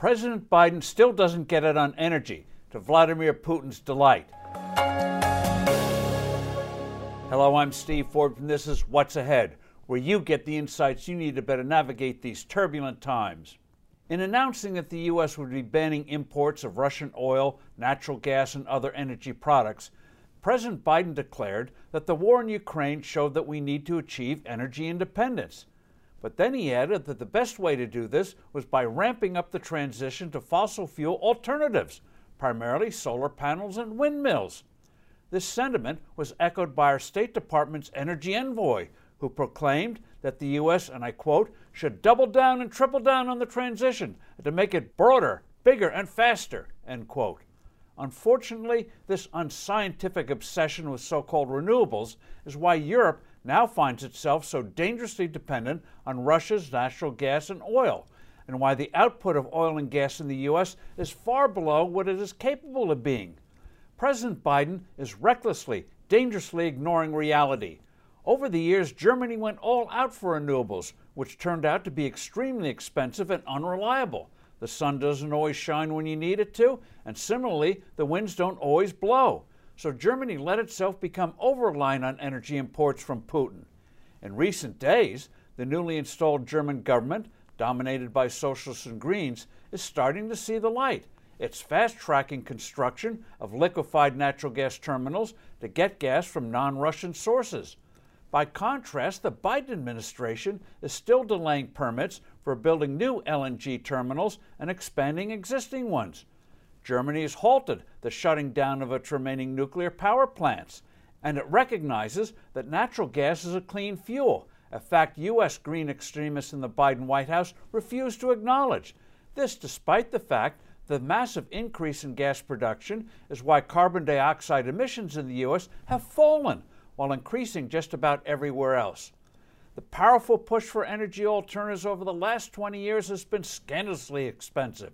President Biden still doesn't get it on energy, to Vladimir Putin's delight. Hello, I'm Steve Forbes, and this is What's Ahead, where you get the insights you need to better navigate these turbulent times. In announcing that the U.S. would be banning imports of Russian oil, natural gas, and other energy products, President Biden declared that the war in Ukraine showed that we need to achieve energy independence. But then he added that the best way to do this was by ramping up the transition to fossil fuel alternatives, primarily solar panels and windmills. This sentiment was echoed by our State Department's energy envoy, who proclaimed that the U.S., and I quote, should double down and triple down on the transition to make it broader, bigger, and faster, end quote. Unfortunately, this unscientific obsession with so called renewables is why Europe now finds itself so dangerously dependent on Russia's natural gas and oil, and why the output of oil and gas in the U.S. is far below what it is capable of being. President Biden is recklessly, dangerously ignoring reality. Over the years, Germany went all out for renewables, which turned out to be extremely expensive and unreliable. The sun doesn't always shine when you need it to, and similarly, the winds don't always blow. So Germany let itself become over reliant on energy imports from Putin. In recent days, the newly installed German government, dominated by socialists and Greens, is starting to see the light. It's fast tracking construction of liquefied natural gas terminals to get gas from non Russian sources. By contrast, the Biden administration is still delaying permits for building new LNG terminals and expanding existing ones. Germany has halted the shutting down of its remaining nuclear power plants, and it recognizes that natural gas is a clean fuel, a fact U.S. green extremists in the Biden White House refuse to acknowledge. This despite the fact the massive increase in gas production is why carbon dioxide emissions in the U.S. have fallen while increasing just about everywhere else. The powerful push for energy alternatives over the last 20 years has been scandalously expensive.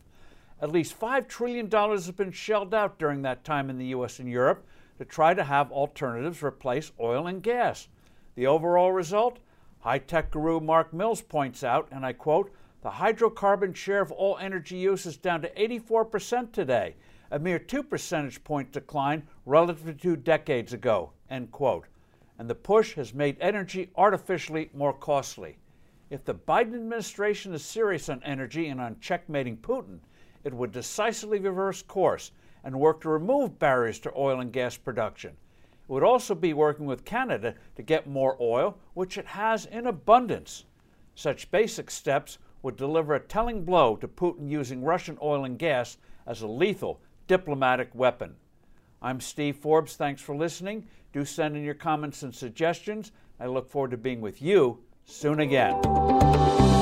At least $5 trillion has been shelled out during that time in the US and Europe to try to have alternatives replace oil and gas. The overall result? High tech guru Mark Mills points out, and I quote, the hydrocarbon share of all energy use is down to 84% today, a mere 2 percentage point decline relative to two decades ago, end quote and the push has made energy artificially more costly. If the Biden administration is serious on energy and on checkmating Putin, it would decisively reverse course and work to remove barriers to oil and gas production. It would also be working with Canada to get more oil, which it has in abundance. Such basic steps would deliver a telling blow to Putin using Russian oil and gas as a lethal diplomatic weapon. I'm Steve Forbes. Thanks for listening. Do send in your comments and suggestions. I look forward to being with you soon again.